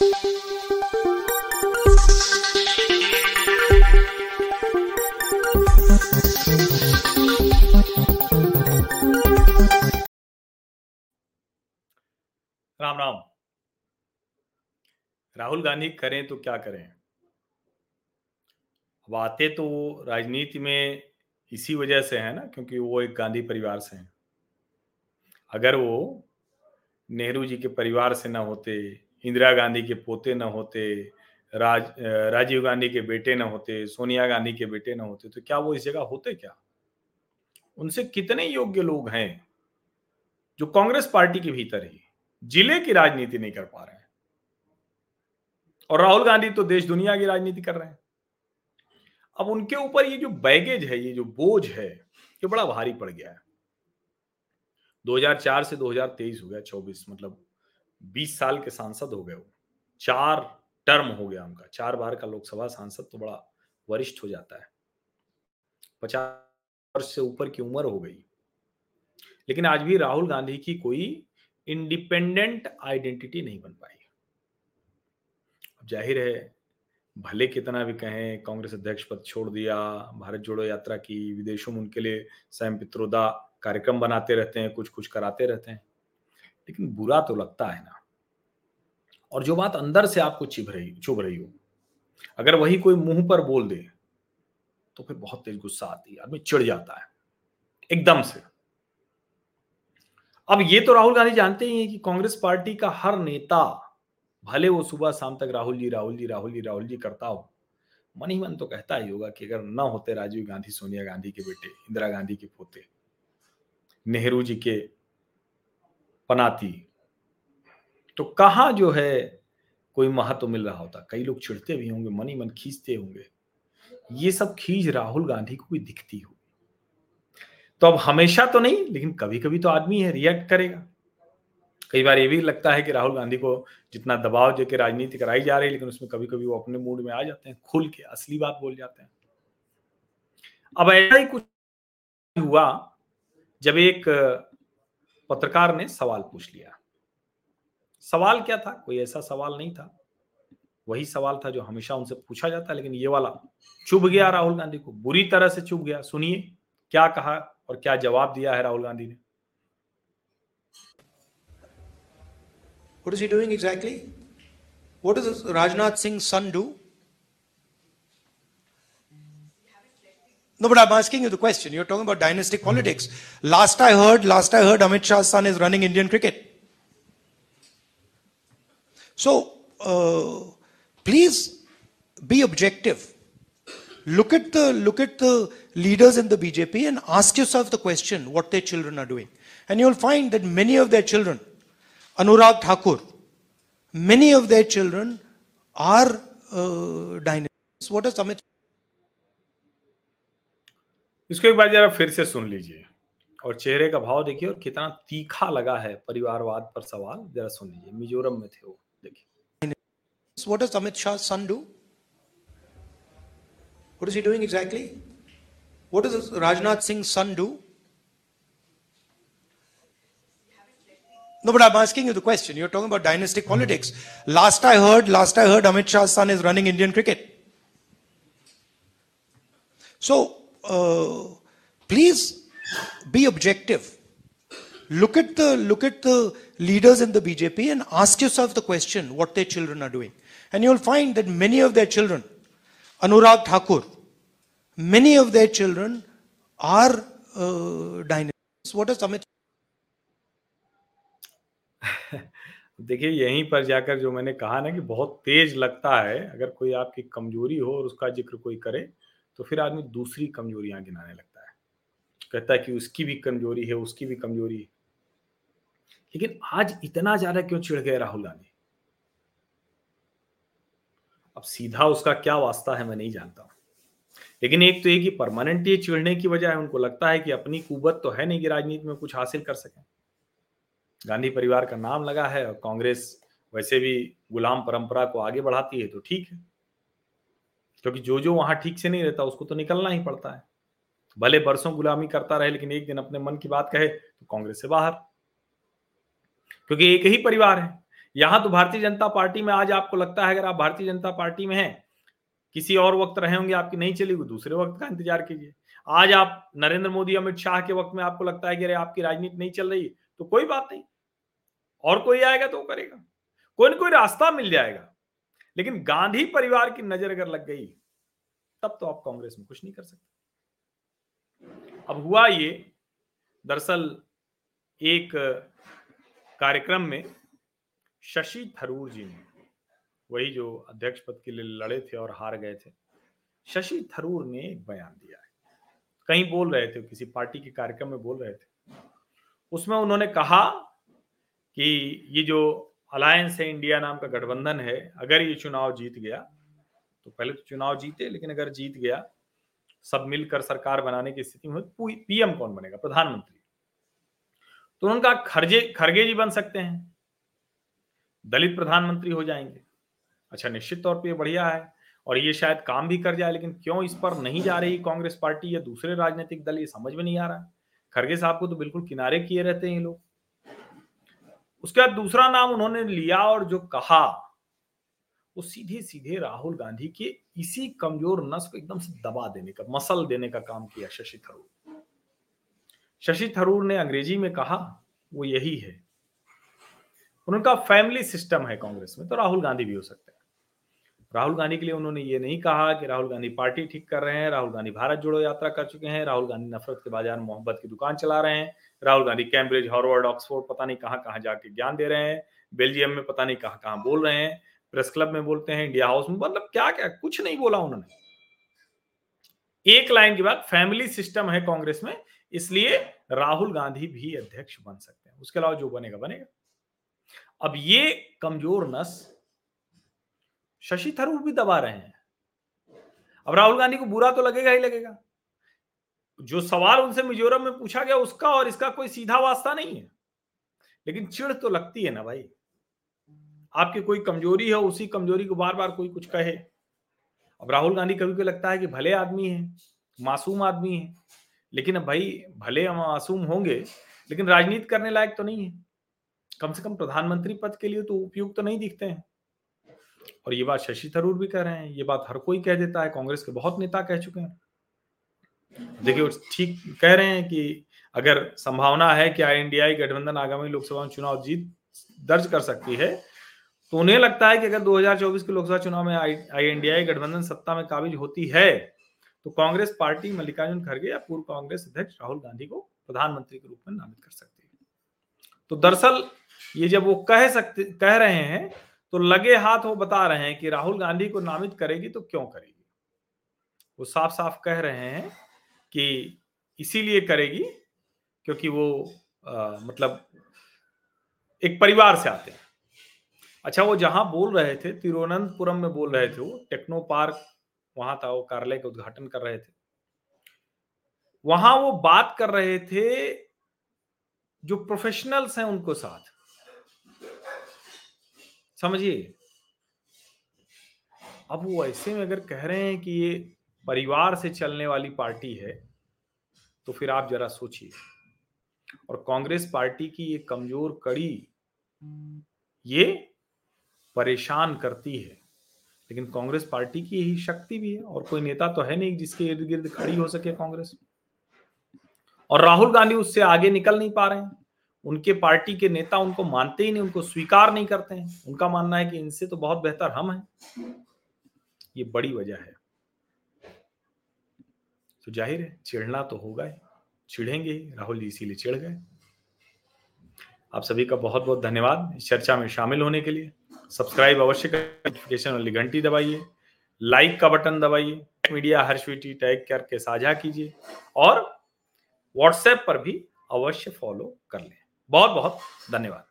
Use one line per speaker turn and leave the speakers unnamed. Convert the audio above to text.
राम राम। राहुल गांधी करें तो क्या करें? अब आते तो राजनीति में इसी वजह से है ना, क्योंकि वो एक गांधी परिवार से हैं। अगर वो नेहरू जी के परिवार से ना होते इंदिरा गांधी के पोते न होते, राज राजीव गांधी के बेटे न होते, सोनिया गांधी के बेटे न होते तो क्या वो इस जगह होते क्या? उनसे कितने योग्य लोग हैं जो कांग्रेस पार्टी के भीतर ही ज़िले की राजनीति नहीं कर पा रहे हैं? और राहुल गांधी तो देश दुनिया की राजनीति कर रहे हैं। अब उनके ऊपर ये जो बैगेज है, ये जो बोझ है, ये बड़ा भारी पड़ गया है। 2004 से 2023 हो गया 24 मतलब 20 साल के सांसद हो गए वो। चार टर्म हो गया उनका। चार बार का लोकसभा सांसद तो बड़ा वरिष्ठ हो जाता है। पचास वर्ष से ऊपर की उम्र हो गई। लेकिन आज भी राहुल गांधी की कोई इंडिपेंडेंट आइडेंटिटी नहीं बन पाई। अब ज़ाहिर है, भले कितना भी कहें, कांग्रेस अध्यक्ष पद छोड़ दिया, भारत जोड़ो यात्रा की, विदेशों में उनके लिए स्वयं पित्रोदा कार्यक्रम बनाते रहते हैं कुछ कुछ कराते रहते हैं। लेकिन बुरा तो लगता है ना। और जो बात अंदर से आपको चिभ रही, चुभ रही हो, अगर वही कोई मुँह पर बोल दे तो फिर बहुत तेज गुस्सा आती है, आदमी चिढ़ जाता है, एकदम से। अब ये तो राहुल गांधी जानते ही हैं कि कांग्रेस पार्टी का हर नेता, भले वो सुबह शाम तक राहुल जी राहुल जी राहुल जी राहुल जी करता हो, मन ही मन तो कहता ही होगा कि अगर न होते राजीव गांधी, सोनिया गांधी के बेटे, इंदिरा गांधी के पोते, नेहरू जी के पनाती। तो कहा जो है कोई महत्व मिल रहा होता? कई लोग चिढ़ते भी होंगे, मन मन खींचते होंगे। ये सब खींच राहुल गांधी को भी दिखती हो। तो अब हमेशा तो नहीं, लेकिन कभी कभी तो आदमी है रिएक्ट करेगा। कई बार ये भी लगता है कि राहुल गांधी को जितना दबाव देकर राजनीति कराई जा रही है, लेकिन उसमें कभी कभी वो अपने मूड में आ जाते हैं, खुल के असली बात बोल जाते हैं। अब ऐसा ही कुछ हुआ, जब एक पत्रकार ने सवाल पूछ लिया। सवाल क्या था? कोई ऐसा सवाल नहीं था। वही सवाल था जो हमेशा उनसे पूछा जाता है, लेकिन ये वाला, चुभ गया राहुल गांधी को। बुरी तरह से चुभ गया। सुनिए, क्या कहा और क्या जवाब दिया है राहुल गांधी ने?
What is he doing exactly? What does Rajnath Singh's son do? No, but I'm asking you the question. You're talking about dynastic politics. Last I heard, last I heard, Amit Shah's son is running Indian cricket. So, uh, please be objective. Look at the look at the leaders in the BJP and ask yourself the question what their children are doing. And you'll find that many of their children, Anurag Thakur, many of their children are uh, dynasts. What is Amit?
इसको एक बार जरा फिर से सुन लीजिए और चेहरे का भाव देखिए और कितना तीखा लगा है परिवारवाद पर सवाल जरा सुन लीजिए मिजोरम में थे वो देखिए
What does Amit Shah's son do? What is he doing exactly? What does Rajnath Singh's son do? No, but I'm asking you the question. You're talking about dynastic politics. Last I heard, last I heard, Amit Shah's son is running Indian cricket. So, uh, please be objective. Look at the look at the leaders in the BJP and ask yourself the question what their children are doing, and you'll find that many of their children, Anurag Thakur, many of their children are uh, dynasts. What is Amit?
देखिए यहीं पर जाकर जो मैंने कहा ना कि बहुत तेज लगता है अगर कोई आपकी कमज़ोरी हो और उसका ज़िक्र कोई करे तो फिर आदमी दूसरी कमजोरियाँ गिनाने लगता है। कहता है कि उसकी भी कमज़ोरी है, उसकी भी कमज़ोरी लेकिन आज इतना ज़्यादा क्यों चिढ़ गए राहुल गांधी? अब सीधा उसका क्या वास्ता है मैं नहीं जानता हूँ। लेकिन एक तो ये कि परमानेंट ये चिढ़ने की वजह है, उनको लगता है कि अपनी कुबत तो है नहीं कि राजनीति में कुछ हासिल कर सकें। गांधी परिवार का नाम लगा है और कांग्रेस वैसे भी गुलाम परंपरा को आगे बढ़ाती है तो ठीक है। क्योंकि जो जो वहाँ ठीक से नहीं रहता, उसको तो निकलना ही पड़ता है। भले बरसों गुलामी करता रहे, लेकिन एक दिन अपने मन की बात कहे तो कांग्रेस से बाहर। क्योंकि एक ही परिवार है। यहाँ तो भारतीय जनता पार्टी में आज आपको लगता है, अगर आप भारतीय जनता पार्टी में हैं, किसी और वक्त रहे होंगे, आपकी नहीं चलेगी दूसरे वक्त का इंतज़ार कीजिए। आज आप नरेंद्र मोदी, अमित शाह के वक्त में आपको लगता है कि अरे, आपकी राजनीति नहीं चल रही तो कोई बात नहीं। और कोई आएगा तो करेगा। कोई ना कोई रास्ता मिल जाएगा। लेकिन गांधी परिवार की नज़र अगर लग गई, तब तो आप कांग्रेस में कुछ नहीं कर सकते। अब हुआ ये, दरअसल एक कार्यक्रम में शशि थरूर जी ने, वही जो अध्यक्ष पद के लिए लड़े थे और हार गए थे, शशि थरूर ने एक बयान दिया है। कहीं बोल रहे थे, किसी पार्टी के कार्यक्रम में बोल रहे थे। उसमें उन्होंने कहा कि ये जो अलायंस है इंडिया नाम का गठबंधन है। अगर ये चुनाव जीत गया तो पहले तो चुनाव जीते, लेकिन अगर जीत गया, सब मिलकर सरकार बनाने की स्थिति में पीएम कौन बनेगा? प्रधानमंत्री। तो उनका खरजे, खरगे जी बन सकते हैं। दलित प्रधानमंत्री हो जाएँगे। अच्छा निश्चित तौर पे बढ़िया है। और ये शायद काम भी कर जाए, लेकिन क्यों इस पर नहीं जा रही कांग्रेस पार्टी या दूसरे राजनीतिक दल, ये समझ में नहीं आ रहा। खरगे साहब को तो बिल्कुल किनारे किए रहते हैं ये लोग। उसके बाद दूसरा नाम उन्होंने लिया और जो कहा, वो सीधे सीधे राहुल गांधी के इसी कमज़ोर नस को एकदम से दबा देने का, मसल देने का काम किया शशि थरूर। शशि थरूर ने अंग्रेज़ी में कहा, वो यही है। उनका फैमिली सिस्टम है कांग्रेस में तो राहुल गांधी भी हो सकते हैं। राहुल गांधी के लिए उन्होंने ये नहीं कहा कि राहुल गांधी पार्टी ठीक कर रहे हैं, राहुल गांधी भारत जोड़ो यात्रा कर चुके हैं, राहुल गांधी नफरत के बाज़ार मोहब्बत की दुकान चला रहे हैं, Rahul Gandhi Cambridge, Harvard, Oxford, पता नहीं कहाँ कहाँ जाके ज्ञान दे रहे हैं, बेल्जियम में पता नहीं कहाँ कहाँ बोल रहे हैं, प्रेस क्लब में बोलते हैं, इंडिया हाउस में मतलब क्या क्या कुछ नहीं बोला उन्होंने। एक लाइन के बाद फैमिली सिस्टम है कांग्रेस में, इसलिए राहुल गांधी भी अध्यक्ष बन सकते हैं, उसके अलावा जो बनेगा बनेगा। अब ये कमज़ोर नस शशि थरूर भी दबा रहे हैं। अब राहुल गांधी को बुरा तो लगेगा ही लगेगा। जो सवाल उनसे मिजोरम में पूछा गया उसका और इसका कोई सीधा वास्ता नहीं है। लेकिन चिड़ तो लगती है ना भाई। आपकी कोई कमज़ोरी है, उसी कमज़ोरी को बार बार कोई कुछ कहे। अब राहुल गांधी कभी कभी लगता है कि भले आदमी है, मासूम आदमी है, लेकिन अब भाई भले मासूम होंगे, लेकिन राजनीति करने लायक तो नहीं है। कम से कम प्रधानमंत्री पद के लिए तो उपयुक्त तो नहीं दिखते हैं। और ये बात शशि थरूर भी कह रहे हैं, ये बात हर कोई कह देता है, कांग्रेस के बहुत नेता कह चुके हैं। देखिए ठीक कह रहे हैं कि अगर संभावना है कि आई गठबंधन आगामी लोकसभा चुनाव जीत, दर्ज कर सकती है तो उन्हें लगता है कि अगर 2024 के लोकसभा चुनाव में आई गठबंधन सत्ता में काबिज होती है तो कांग्रेस पार्टी मल्लिकार्जुन खड़गे या पूर्व कांग्रेस अध्यक्ष राहुल गांधी को प्रधानमंत्री के रूप में नामित कर सकती है। तो दरअसल ये जब वो कह सकते, कह रहे हैं तो लगे हाथ वो बता रहे हैं कि राहुल गांधी को नामित करेगी तो क्यों करेगी? वो साफ़ साफ़ कह रहे हैं कि इसीलिए करेगी क्योंकि वो आ, मतलब एक परिवार से आते हैं। अच्छा वो जहाँ बोल रहे थे तिरुवनंतपुरम में बोल रहे थे वो टेक्नो पार्क वहाँ था वो कार्यालय का उद्घाटन कर रहे थे। वहाँ वो बात कर रहे थे जो प्रोफेशनल्स हैं उनको साथ। समझिए। अब वो ऐसे में अगर कह रहे हैं कि ये परिवार से चलने वाली पार्टी है तो फिर आप जरा सोचिए। और कांग्रेस पार्टी की ये कमज़ोर कड़ी ये परेशान करती है। लेकिन कांग्रेस पार्टी की यही शक्ति भी है और कोई नेता तो है नहीं जिसके इर्द गिर्द खड़ी हो सके कांग्रेस। और राहुल गांधी उससे आगे निकल नहीं पा रहे हैं। उनके पार्टी के नेता उनको मानते ही नहीं, उनको स्वीकार नहीं करते हैं। उनका मानना है कि इनसे तो बहुत बेहतर हम हैं। ये बड़ी वजह है। तो ज़ाहिर है, चिढ़ना तो होगा ही। चिढ़ेंगे ही, राहुल जी इसीलिए चिढ़ गए। आप सभी का बहुत बहुत धन्यवाद इस चर्चा में शामिल होने के लिए। सब्सक्राइब अवश्य करें नोटिफिकेशन वाली घंटी दबाइए। लाइक का बटन दबाइए। मीडिया हर स्वीटी टैग करके साझा कीजिए। और व्हाट्सएप पर भी अवश्य फॉलो कर लें। बहुत बहुत धन्यवाद।